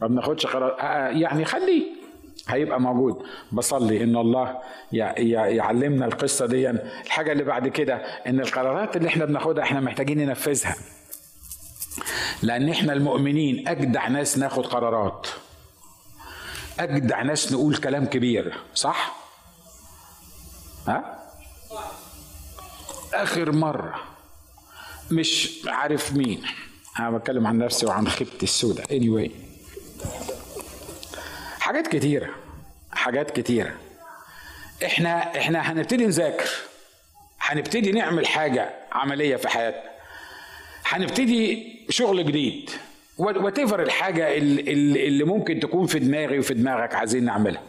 ما بناخدش قرار. يعني خليه هيبقى موجود. بصلي. إن الله يعلمنا القصة دي. الحاجة اللي بعد كده إن القرارات اللي إحنا بناخدها إحنا محتاجين ننفذها. لأن إحنا المؤمنين أجدع ناس ناخد قرارات. أجدع ناس نقول كلام كبير. صح؟ ها؟ آخر مرة. مش عارف مين. أنا بتكلم عن نفسي وعن خيبتي السوداء anyway. حاجات كتيرة حاجات كتيرة. إحنا إحنا هنبتدي نذاكر هنبتدي نعمل حاجة عملية في حياتنا. هنبتدي شغل جديد. وات ايفر الحاجة اللي, اللي ممكن تكون في دماغي وفي دماغك عايزين نعملها.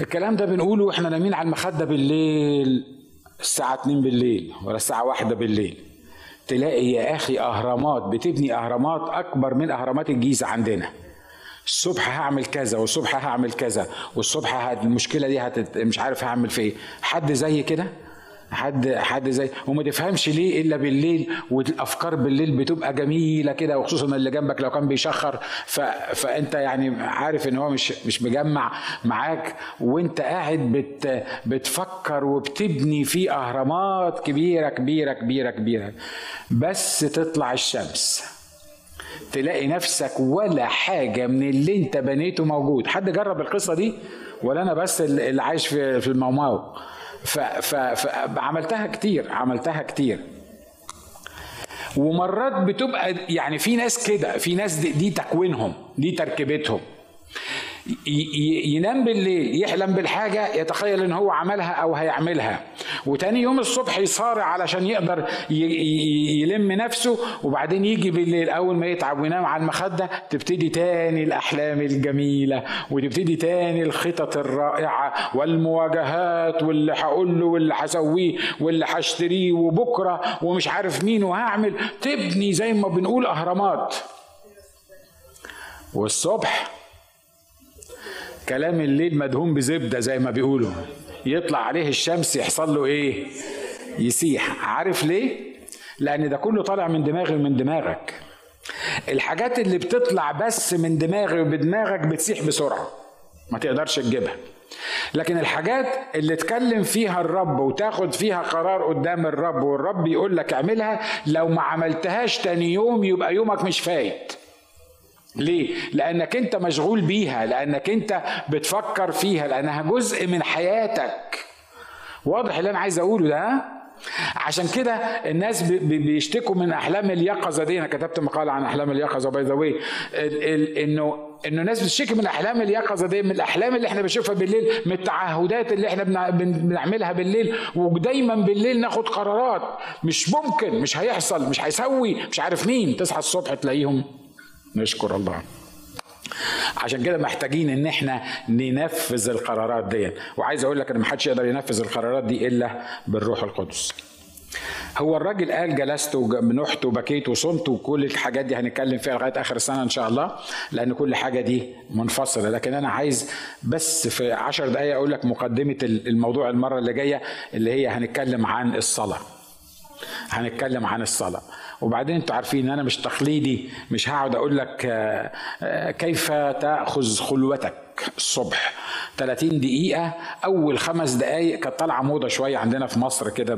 الكلام ده بنقوله وإحنا نايمين على المخدة بالليل الساعة 2 بالليل ولا الساعة 1 بالليل. تلاقي يا أخي أهرامات بتبني أهرامات أكبر من أهرامات الجيزة عندنا. الصبح هعمل كذا والصبح هعمل كذا والصبح المشكلة دي هتت... مش عارف هعمل في إيه. حد زي كده؟ حد حد زي وما تفهمش ليه إلا بالليل والأفكار بالليل بتبقى جميلة كده وخصوصا اللي جنبك لو كان بيشخر. ف... فأنت يعني عارف إن هو مش مش مجمع معاك وأنت قاعد بت... بتفكر وبتبني في أهرامات كبيرة كبيرة كبيرة كبيرة. بس تطلع الشمس. تلاقي نفسك ولا حاجة من اللي انت بنيته موجود. حد جرب القصة دي؟ ولا أنا بس اللي عايش في في الموماو فعملتها كتير عملتها كتير. ومرات بتبقى يعني في ناس كده في ناس دي, دي تكوينهم دي تركيبتهم. ينام بالليل يحلم بالحاجة يتخيل إن هو عملها أو هيعملها. وتاني يوم الصبح يصارع علشان يقدر يلم نفسه وبعدين يجي بالليل أول ما يتعب وينام على المخدة تبتدي تاني الأحلام الجميلة وتبتدي تاني الخطط الرائعة والمواجهات واللي هقول له واللي هسويه واللي هشتريه وبكرة ومش عارف مين وهعمل. تبني زي ما بنقول أهرامات. والصبح كلام الليل مدهون بزبدة زي ما بيقولوا. يطلع عليه الشمس يحصل له إيه؟ يسيح. عارف ليه؟ لأن ده كله طالع من دماغي ومن دماغك. الحاجات اللي بتطلع بس من دماغي وبدماغك بتسيح بسرعة. ما تقدرش تجيبها. لكن الحاجات اللي اتكلم فيها الرب وتاخد فيها قرار قدام الرب والرب يقول لك اعملها لو ما عملتهاش تاني يوم يبقى يومك مش فايت. ليه؟ لأنك أنت مشغول بيها، لأنك أنت بتفكر فيها، لأنها جزء من حياتك. واضح اللي أنا عايز أقوله ده؟ عشان كده الناس بيشتكوا من أحلام اليقظة دي أنا كتبت مقال عن أحلام اليقظة by the way إنه إنه الناس بتشتكي من أحلام اليقظة دي من الأحلام اللي إحنا بنشوفها بالليل من التعهدات اللي إحنا بنعملها بالليل ودايما بالليل ناخد قرارات مش ممكن مش هيحصل مش هيسوي مش عارف مين تصحى الصبح تلاقيهم نشكر الله. عشان كده محتاجين إن إحنا ننفذ القرارات دي وعايز أقول لك إن محدش يقدر ينفذ القرارات دي إلا بالروح القدس. هو الراجل قال جلست ونحت وبكيت وصمت وكل الحاجات دي هنتكلم فيها لغاية آخر السنة إن شاء الله لأن كل حاجة دي منفصلة. لكن أنا عايز بس في عشر دقائق أقول لك مقدمة الموضوع المرة اللي جاية اللي هي هنتكلم عن الصلاة. هنتكلم عن الصلاة. وبعدين أنتوا عارفين أنا مش تقليدي مش هقعد أقول لك كيف تأخذ خلوتك الصبح؟ 30 دقيقة أول خمس دقايق كانت طالعة موضة شوية عندنا في مصر كده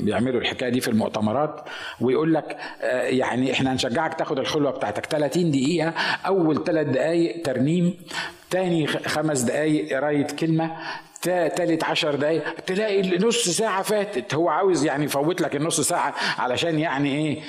بيعملوا الحكاية دي في المؤتمرات ويقول لك يعني إحنا هنشجعك تاخد الخلوة بتاعتك. 30 دقيقة أول ثلاث دقايق ترنيم تاني خمس دقايق قراية كلمة تالت عشر دقايق تلاقي نص ساعة فاتت هو عاوز يعني يفوت لك النص ساعة علشان يعني إيه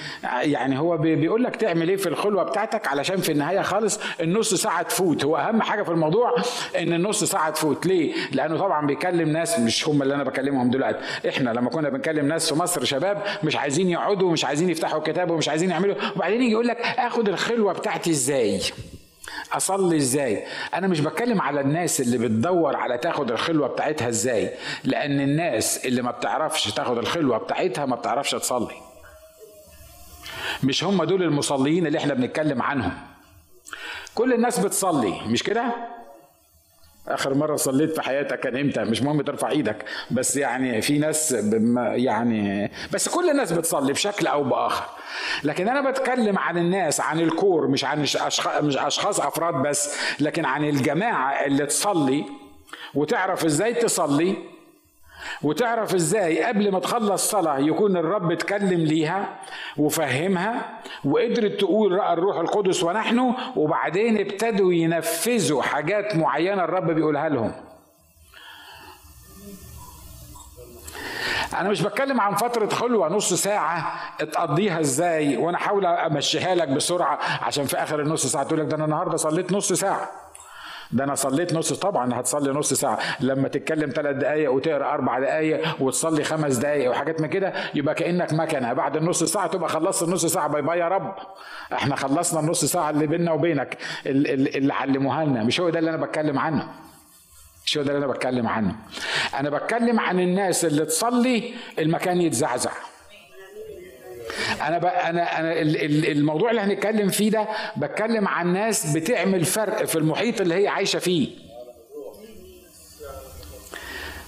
يعني هو بيقول لك تعمل إيه في الخلوة بتاعتك علشان في النهاية خالص النص ساعة تفوت هو أهم حاجة في الموضوع إن النص ساعة تفوت ليه؟ لأنه طبعا بيكلم ناس مش هم اللي أنا بكلمهم دلوقتي إحنا لما كنا بنكلم ناس في مصر شباب مش عايزين يقعدوا ومش عايزين يفتحوا كتاب ومش عايزين يعملوا وبعدين يجي يقول لك آخد الخلوة بتاعتي إزاي؟ أصلي إزاي؟ أنا مش بتكلم على الناس اللي بتدور على تاخد الخلوة بتاعتها إزاي لأن الناس اللي ما بتعرفش تاخد الخلوة بتاعتها ما بتعرفش تصلي. مش هم دول المصليين اللي إحنا بنتكلم عنهم. كل الناس بتصلي مش كده؟ آخر مرة صليت في حياتك كان إمتى؟ مش مهم ترفع إيدك. بس يعني في ناس يعني بس كل الناس بتصلي بشكل أو بآخر. لكن أنا بتكلم عن الناس عن الكور مش عن مش أشخاص أفراد بس لكن عن الجماعة اللي تصلي وتعرف إزاي تصلي وتعرف إزاي قبل ما تخلص صلاة يكون الرب اتكلم ليها وفهمها وقدرت تقول رأى الروح القدس ونحن وبعدين ابتدوا ينفذوا حاجات معينة الرب بيقولها لهم. أنا مش بتكلم عن فترة خلوة نص ساعة تقضيها إزاي وأنا احاول أمشيها لك بسرعة عشان في آخر النص ساعة تقول لك ده أنا النهارده صليت نص ساعة. ده أنا صليت نص طبعا هتصلي نص ساعة. لما تتكلم ثلاث دقائق وتقرأ أربع دقائق وتصلي خمس دقائق وحاجات من كده يبقى كأنك مكنة. بعد النص ساعة تبقى خلصت النص ساعة. باي باي يا رب. إحنا خلصنا النص ساعة اللي بيننا وبينك. اللي علموها لنا مش هو ده اللي أنا بتكلم عنه. مش هو ده اللي أنا بتكلم عنه. أنا بتكلم عن الناس اللي تصلي المكان يتزعزع. أنا ب... أنا أنا الموضوع اللي هنتكلم فيه ده بتكلم عن ناس بتعمل فرق في المحيط اللي هي عايشة فيه.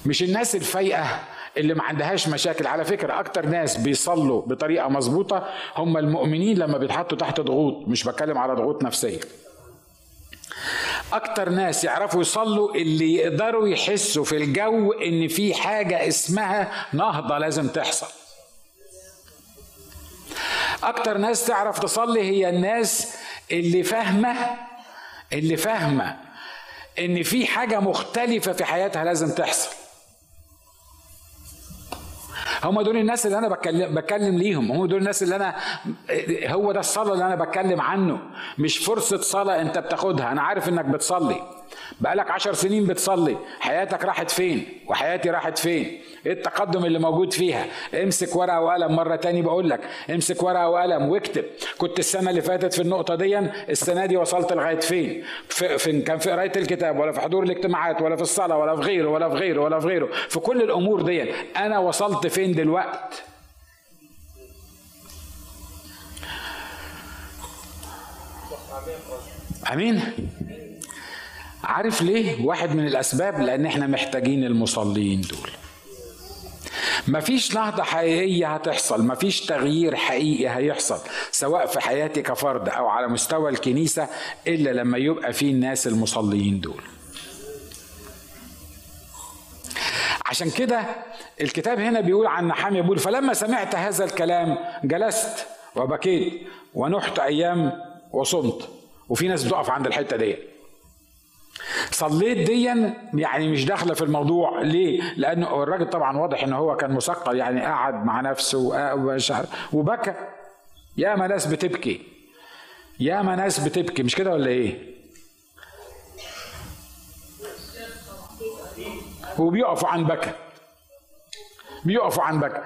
مش الناس الفايقة اللي ما عندهاش مشاكل. على فكرة أكتر ناس بيصلوا بطريقة مظبوطة هم المؤمنين لما بيتحطوا تحت ضغوط. مش بتكلم على ضغوط نفسية. أكتر ناس يعرفوا يصلوا اللي يقدروا يحسوا في الجو إن في حاجة اسمها نهضة لازم تحصل. أكتر ناس تعرف تصلي هي الناس اللي فاهمة اللي فاهمة إن في حاجة مختلفة في حياتها لازم تحصل. هم دول الناس اللي أنا بكلم بكلم ليهم. هم دول الناس اللي أنا هو ده الصلاة اللي أنا بتكلم عنه. مش فرصة صلاة أنت بتاخدها. أنا عارف إنك بتصلي. بقالك عشر سنين بتصلي حياتك راحت فين؟ وحياتي راحت فين؟ إيه التقدم اللي موجود فيها؟ امسك ورقة وقلم. مرة تاني بقول لك امسك ورقة وقلم واكتب. كنت السنة اللي فاتت في النقطة دي السنة دي وصلت لغاية فين؟ في, كان في قراية الكتاب ولا في حضور الاجتماعات ولا في الصلاة ولا في غيره ولا في غيره ولا في غيره. في كل الأمور دي أنا وصلت فين دلوقتي أمين؟ عارف ليه واحد من الأسباب؟ لأن إحنا محتاجين المصلين دول. مفيش نهضة حقيقية هتحصل مفيش تغيير حقيقي هيحصل سواء في حياتي كفرد أو على مستوى الكنيسة إلا لما يبقى في الناس المصليين دول. عشان كده الكتاب هنا بيقول عن نحامي بيقول فلما سمعت هذا الكلام جلست وبكيت ونحت أيام وصمت. وفي ناس بتقف عند الحتة دي صليت ديا يعني مش داخلة في الموضوع. ليه؟ لأنه الراجل طبعا واضح إن هو كان مثقل يعني قعد مع نفسه وبكى. يا ما ناس بتبكي. يا ما ناس بتبكي. مش كده ولا إيه؟ وبيقفوا عن بكى. بيقفوا عن بكى.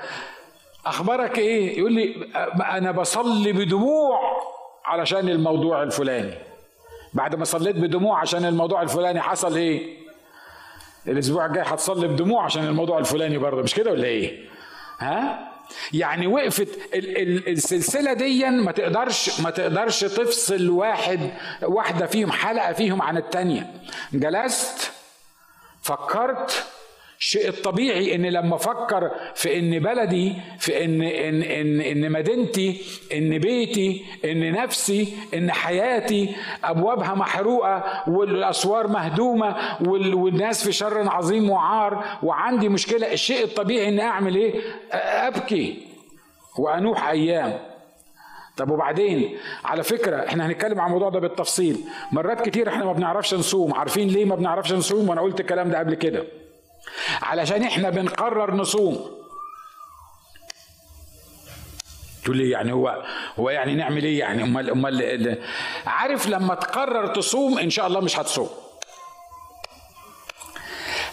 أخبارك إيه؟ يقول لي أنا بصلي بدموع علشان الموضوع الفلاني. بعد ما صليت بدموع عشان الموضوع الفلاني حصل إيه؟ الأسبوع الجاي هتصلي بدموع عشان الموضوع الفلاني برضه مش كده ولا إيه؟ ها؟ يعني وقفت ال- ال- السلسلة دي ما تقدرش ما تقدرش تفصل واحد واحدة فيهم حلقة فيهم عن التانية. جلست فكرت الشيء الطبيعي ان لما أفكر في إن بلدي في إن إن إن إن مدينتي إن بيتي إن نفسي إن حياتي أبوابها محروقة والأسوار مهدومة والناس في شر عظيم وعار وعندي مشكلة الشيء الطبيعي ان أعمل إيه؟ أبكي وأنوح أيام. طب وبعدين؟ على فكرة إحنا هنتكلم عن الموضوع ده بالتفصيل. مرات كتير إحنا ما بنعرفش نصوم. عارفين ليه ما بنعرفش نصوم؟ وأنا قلت الكلام ده قبل كده. علشان إحنا بنقرر نصوم. تقول لي يعني هو هو يعني نعمل إيه يعني؟ امال امال عارف لما تقرر تصوم ان شاء الله مش هتصوم.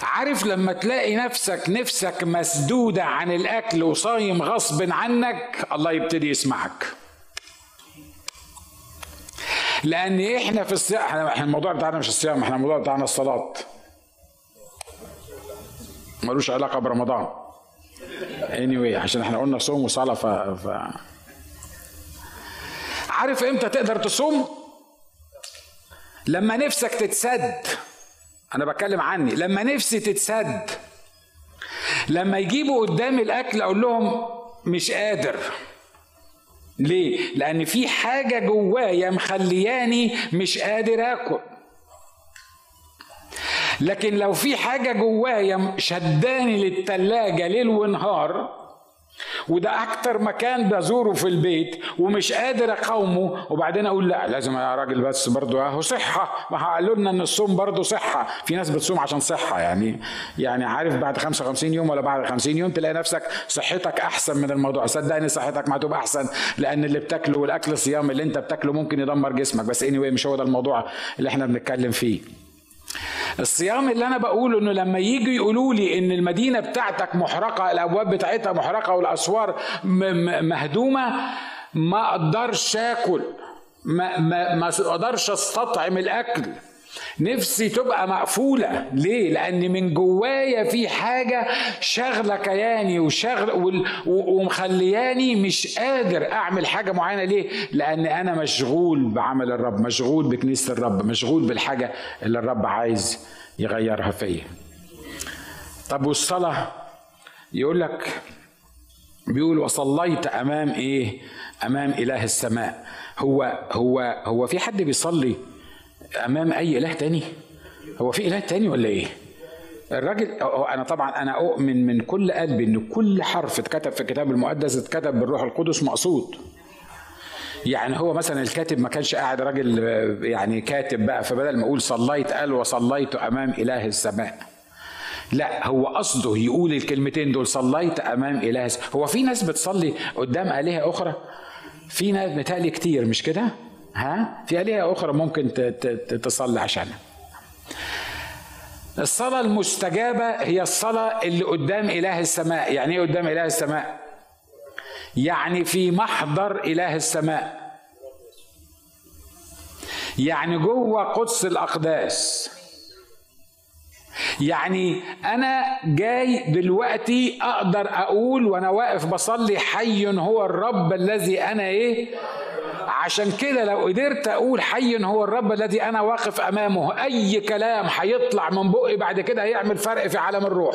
عارف لما تلاقي نفسك نفسك مسدودة عن الأكل وصايم غصب عنك الله يبتدي يسمعك. لأن إحنا في الصيام إحنا الموضوع بتاعنا مش الصيام إحنا الموضوع بتاعنا الصلاة. ملوش علاقة برمضان. Anyway عشان إحنا قلنا صوم وصلاة ف... ف... عارف إمتى تقدر تصوم؟ لما نفسك تتسد. أنا بتكلم عني. لما نفسي تتسد. لما يجيبوا قدامي الأكل أقول لهم مش قادر. ليه؟ لأن في حاجة جوايا مخلياني مش قادر آكل. لكن لو في حاجة جوايا شداني للتلاجة ليل ونهار وده أكتر مكان بزوره في البيت ومش قادر أقاومه وبعدين أقول لا لازم يا راجل بس برضه أهو صحة. ما قالوا لنا إن الصوم برضه صحة. في ناس بتصوم عشان صحة يعني يعني عارف بعد 55 يوم ولا بعد 50 يوم تلاقي نفسك صحتك أحسن من الموضوع. صدقني صحتك ما هتبقى أحسن لأن اللي بتاكله والأكل الصيام اللي أنت بتاكله ممكن يدمر جسمك. بس anyway مش هو ده الموضوع اللي إحنا بنتكلم فيه. الصيام اللي أنا بقوله إنه لما يجوا يقولوا لي إن المدينة بتاعتك محرقة الأبواب بتاعتها محرقة والأسوار مهدومة ما أقدرش آكل ما ما ما أقدرش أستطعم الأكل. نفسي تبقى مقفولة ليه؟ لأن من جوايا في حاجة شغلة كياني وشغل ومخلياني مش قادر أعمل حاجة معينة ليه؟ لأن أنا مشغول بعمل الرب مشغول بكنيسة الرب مشغول بالحاجة اللي الرب عايز يغيرها فيا طب والصلاة يقول لك بيقول وصليت أمام إيه؟ أمام إله السماء هو هو هو في حد بيصلي أمام أي إله تاني؟ هو في إله تاني ولا إيه؟ الراجل أنا طبعا أنا أؤمن من كل قلبي إن كل حرف اتكتب في الكتاب المقدس اتكتب بالروح القدس مقصود. يعني هو مثلا الكاتب ما كانش قاعد راجل يعني كاتب بقى فبدل ما أقول صليت قال وصليت أمام إله السماء. لا هو قصده يقول الكلمتين دول صليت أمام إله هو في ناس بتصلي قدام آلهة أخرى؟ في ناس متهيألي كتير مش كده؟ ها؟ في آلهة أخرى ممكن تصلي عشانها. الصلاة المستجابة هي الصلاة اللي قدام إله السماء. يعني إيه قدام إله السماء؟ يعني في محضر إله السماء. يعني جوه قدس الأقداس. يعني أنا جاي دلوقتي أقدر أقول وأنا واقف بصلي حي هو الرب الذي أنا إيه؟ عشان كده لو قدرت أقول حي هو الرب الذي أنا واقف أمامه أي كلام هيطلع من بقي بعد كده هيعمل فرق في عالم الروح.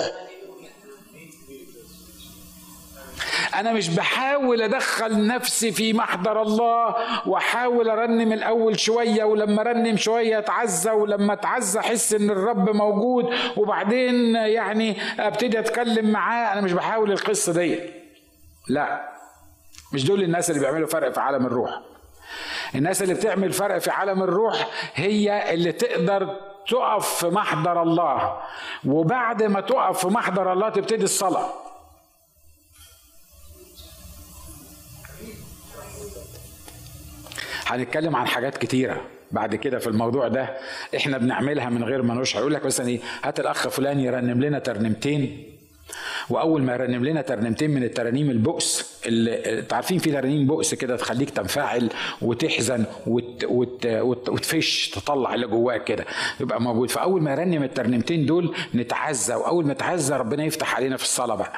أنا مش بحاول أدخل نفسي في محضر الله وأحاول أرنم الأول شوية ولما أرنم شوية أتعزى ولما أتعزى أحس إن الرب موجود وبعدين يعني أبتدي أتكلم معاه. أنا مش بحاول القصة دي. لا. مش دول الناس اللي بيعملوا فرق في عالم الروح. الناس اللي بتعمل فرق في عالم الروح هي اللي تقدر تقف في محضر الله. وبعد ما تقف في محضر الله تبتدي الصلاة. هنتكلم عن حاجات كتيرة. بعد كده في الموضوع ده إحنا بنعملها من غير ما نشعر. يقول لك مثلا إيه هات الأخ فلان يرنم لنا ترنيمتين وأول ما يرنم لنا ترنيمتين من الترانيم البؤس اللي عارفين في ترانيم بؤس كده تخليك تنفعل وتحزن وت... وت... وت... وتفش تطلع اللي جواك كده يبقى موجود. فأول ما يرنم الترنيمتين دول نتعزى. وأول ما نتعزى ربنا يفتح علينا في الصلاة بقى.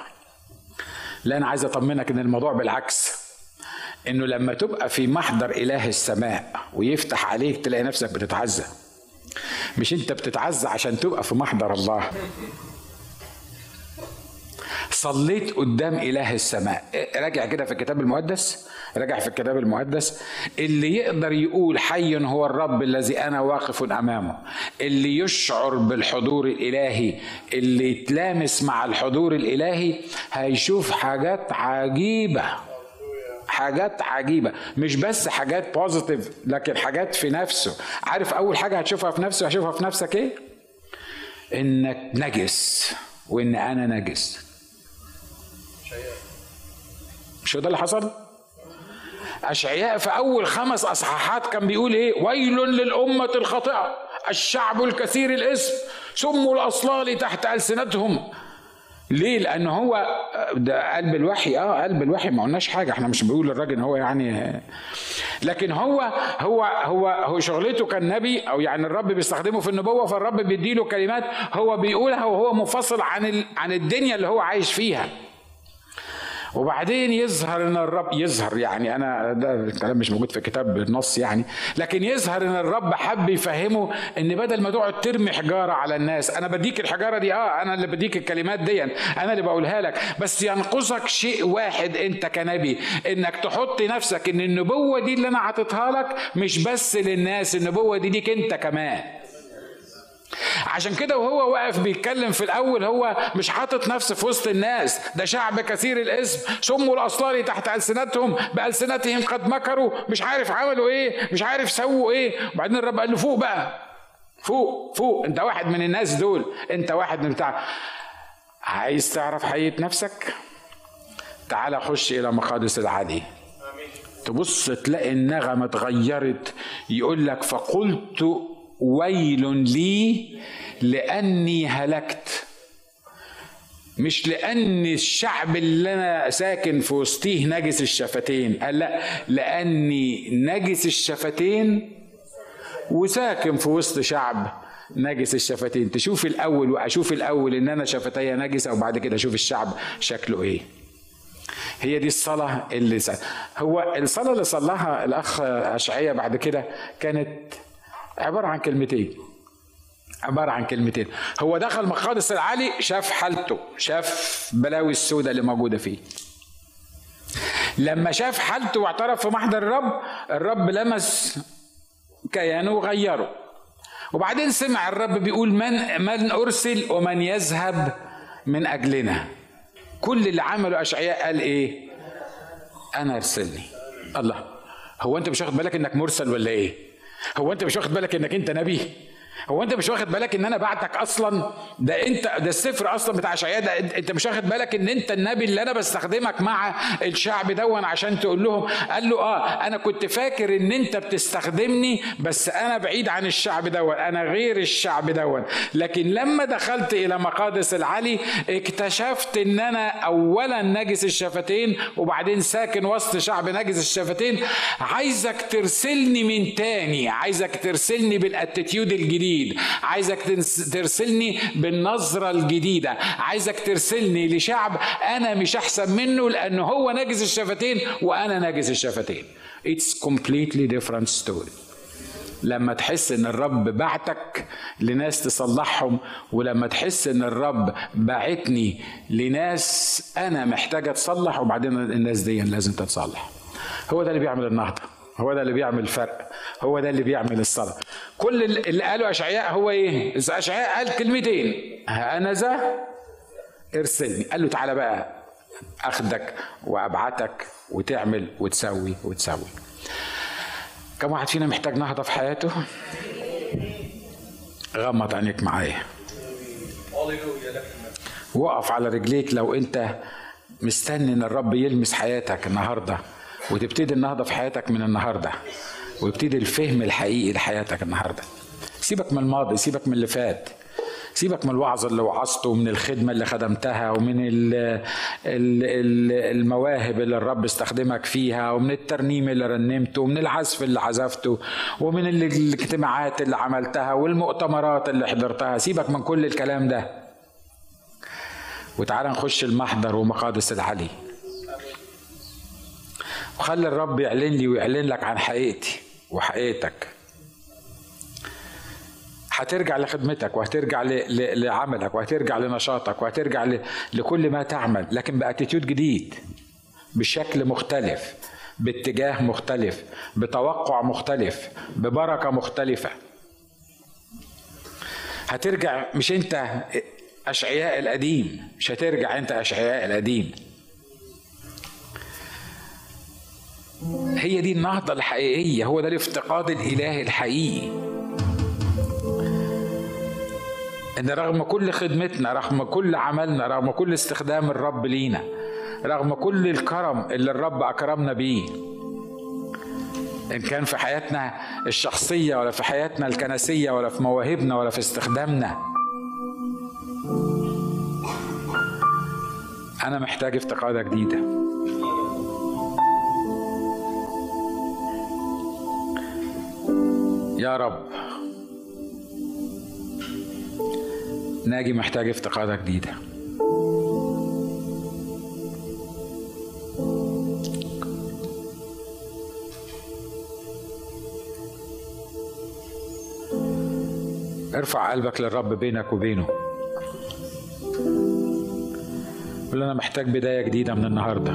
لا أنا عايز أطمنك إن الموضوع بالعكس. إنه لما تبقى في محضر إله السماء ويفتح عليك تلاقي نفسك بتتعزى. مش أنت بتتعزى عشان تبقى في محضر الله. صليت قدام إله السماء. راجع كده في الكتاب المقدس. راجع في الكتاب المقدس. اللي يقدر يقول حي هو الرب الذي أنا واقف أمامه. اللي يشعر بالحضور الإلهي. اللي يتلامس مع الحضور الإلهي. هيشوف حاجات عجيبة. حاجات عجيبة مش بس حاجات بوزيتيف لكن حاجات في نفسه عارف أول حاجة هتشوفها في نفسه هتشوفها في نفسك إيه؟ إنك نجس وإن أنا نجس مش هو ده اللي حصل؟ أشعياء في أول خمس أصحاحات كان بيقول إيه؟ ويل للأمة الخاطئة الشعب الكثير الإسم سموا الأصلال تحت ألسنتهم ليه؟ لأن هو ده قلب الوحي آه قلب الوحي ما قلناش حاجة إحنا مش بنقول للراجل إن هو يعني لكن هو هو هو هو شغلته كالنبي أو يعني الرب بيستخدمه في النبوة فالرب بيديله كلمات هو بيقولها وهو منفصل عن عن الدنيا اللي هو عايش فيها. وبعدين يظهر إن الرب يظهر يعني أنا ده الكلام مش موجود في الكتاب بالنص يعني لكن يظهر إن الرب حب يفهمه إن بدل ما تقعد ترمي حجارة على الناس أنا بديك الحجارة دي آه أنا اللي بديك الكلمات دي أنا اللي بقولها لك بس ينقصك شيء واحد أنت كنبي إنك تحط نفسك إن النبوة دي اللي أنا عطيتها لك مش بس للناس النبوة دي ليك أنت كمان. عشان كده وهو واقف بيتكلم في الأول هو مش حاطط نفسه في وسط الناس ده شعب كثير الاسم سموا الاصلال تحت ألسنتهم بألسنتهم قد مكروا مش عارف عملوا إيه مش عارف سووا إيه. وبعدين الرب قال له فوق بقى فوق فوق أنت واحد من الناس دول أنت واحد من بتاع. عايز تعرف حقيقة نفسك؟ تعال خش إلى مقادس العلي تبص تلاقي النغمة اتغيرت يقول لك فقلت ويل لي لأني هلكت. مش لأن الشعب اللي أنا ساكن في وسطيه نجس الشفتين. قال لأ لأني نجس الشفتين وساكن في وسط شعب نجس الشفتين. تشوف الأول وأشوف الأول إن أنا شفتي نجسة وبعد كده أشوف الشعب شكله إيه. هي دي الصلاة اللي سأل. هو الصلاة اللي صلاها الأخ أشعية بعد كده كانت عبارة عن كلمتين. عبارة عن كلمتين. هو دخل مقادس العالي شاف حالته شاف بلاوي السوداء اللي موجودة فيه. لما شاف حالته واعترف في محضر الرب الرب لمس كيانه وغيره. وبعدين سمع الرب بيقول من من أرسل ومن يذهب من أجلنا. كل اللي عمله أشعياء قال إيه؟ أنا أرسلني. الله. هو أنت مش واخد بالك إنك مرسل ولا إيه؟ هو انت مش واخد بالك انك انت نبي؟ هو انت مش واخد بالك ان أنا بعتك أصلا؟ ده انت ده السفر أصلا بتاع اشعياء ده انت مش واخد بالك ان انت النبي اللي أنا بستخدمك مع الشعب دون عشان تقول لهم؟ قال له آه أنا كنت فاكر إن أنت بتستخدمني بس أنا بعيد عن الشعب دون أنا غير الشعب دون. لكن لما دخلت إلى مقادس العلي اكتشفت إن أنا اولا نجس الشفتين وبعدين ساكن وسط شعب نجس الشفتين. عايزك ترسلني من تاني عايزك ترسلني بالاتيتيود الجديد. الجديد عايزك ترسلني بالنظرة الجديدة. عايزك ترسلني لشعب أنا مش أحسن منه لأنه هو ناجز الشفتين وأنا ناجز الشفتين. It's completely different story. لما تحس إن الرب بعتك لناس تصلحهم ولما تحس إن الرب بعتني لناس أنا محتاجة تصلح وبعدين الناس دي لازم تتصلح. هو ده اللي بيعمل النهضة. هو ده اللي بيعمل الفرق. هو ده اللي بيعمل الصلاة. كل اللي قاله أشعياء هو إيه؟ أشعياء قال كلمتين. أنا ذا إرسلني. قال له تعالى بقى أخدك وأبعتك وتعمل وتسوي وتسوي. كم واحد فينا محتاج نهضة في حياته؟ غمض عينيك معايا. وقف على رجليك لو أنت مستني إن الرب يلمس حياتك النهارده. وتبتدي النهضة في حياتك من النهارده ويبتدي الفهم الحقيقي لحياتك النهارده. سيبك من الماضي سيبك من اللي فات. سيبك من الوعظ اللي وعظته ومن الخدمة اللي خدمتها ومن المواهب اللي الرب استخدمك فيها ومن الترنيم اللي رنمته ومن العزف اللي عزفته ومن الاجتماعات اللي عملتها والمؤتمرات اللي حضرتها. سيبك من كل الكلام ده. وتعالى نخش المحضر ومقادس العلي. وخلي الرب يعلن لي ويعلن لك عن حقيقتي وحقيقتك. هترجع لخدمتك وهترجع لعملك وهترجع لنشاطك وهترجع لكل ما تعمل لكن بأتيتيود جديد بشكل مختلف باتجاه مختلف بتوقع مختلف ببركة مختلفة. هترجع مش أنت أشعياء القديم مش هترجع أنت أشعياء القديم. هي دي النهضة الحقيقية هو ده الافتقاد الإلهي الحقيقي. إن رغم كل خدمتنا رغم كل عملنا رغم كل استخدام الرب لينا رغم كل الكرم اللي الرب أكرمنا بيه إن كان في حياتنا الشخصية ولا في حياتنا الكنسية ولا في مواهبنا ولا في استخدامنا أنا محتاج افتقادة جديدة. يا رب. ناجي محتاج افتقادة جديدة. ارفع قلبك للرب بينك وبينه. قول أنا محتاج بداية جديدة من النهارده.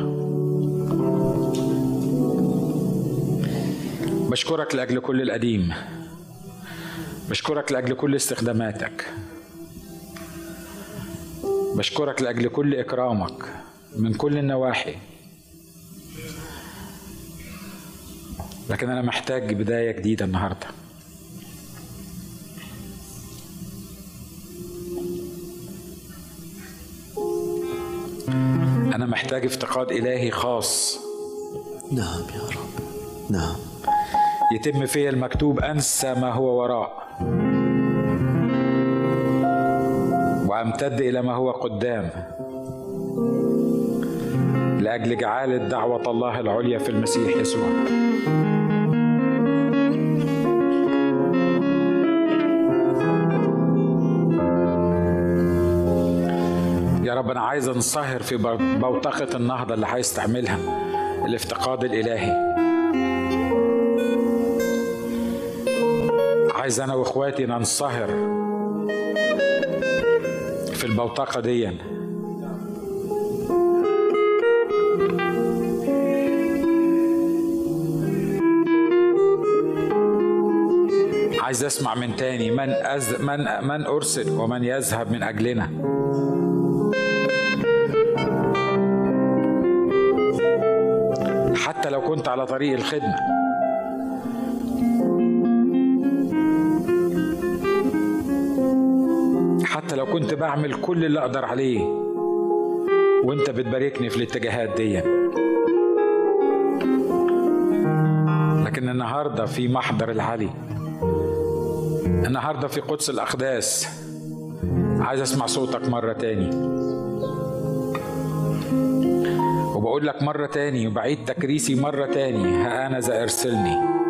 بشكرك لأجل كل القديم. بشكرك لأجل كل استخداماتك. بشكرك لأجل كل إكرامك من كل النواحي. لكن أنا محتاج بداية جديدة النهارده. أنا محتاج افتقاد إلهي خاص. نعم يا رب. نعم. يتم فيها المكتوب أنسى ما هو وراء. وامتد إلى ما هو قدام. لأجل جعاله دعوه الله العليا في المسيح يسوع. يا رب أنا عايز أنصهر في بوتقة النهضة اللي عايز تعملها الافتقاد الإلهي. عايز أنا وإخواتي ننصهر في البوتقة دي. عايز أسمع من تاني. من أز من من أرسل ومن يذهب من أجلنا. حتى لو كنت على طريق الخدمة. كنت بعمل كل اللي أقدر عليه. وأنت بتباركني في الاتجاهات دي. لكن النهارده في محضر العلي. النهارده في قدس الأقداس. عايز أسمع صوتك مرة تاني. وبقول لك مرة تاني وبعيد تكريسي مرة تاني. ها ذا إرسلني.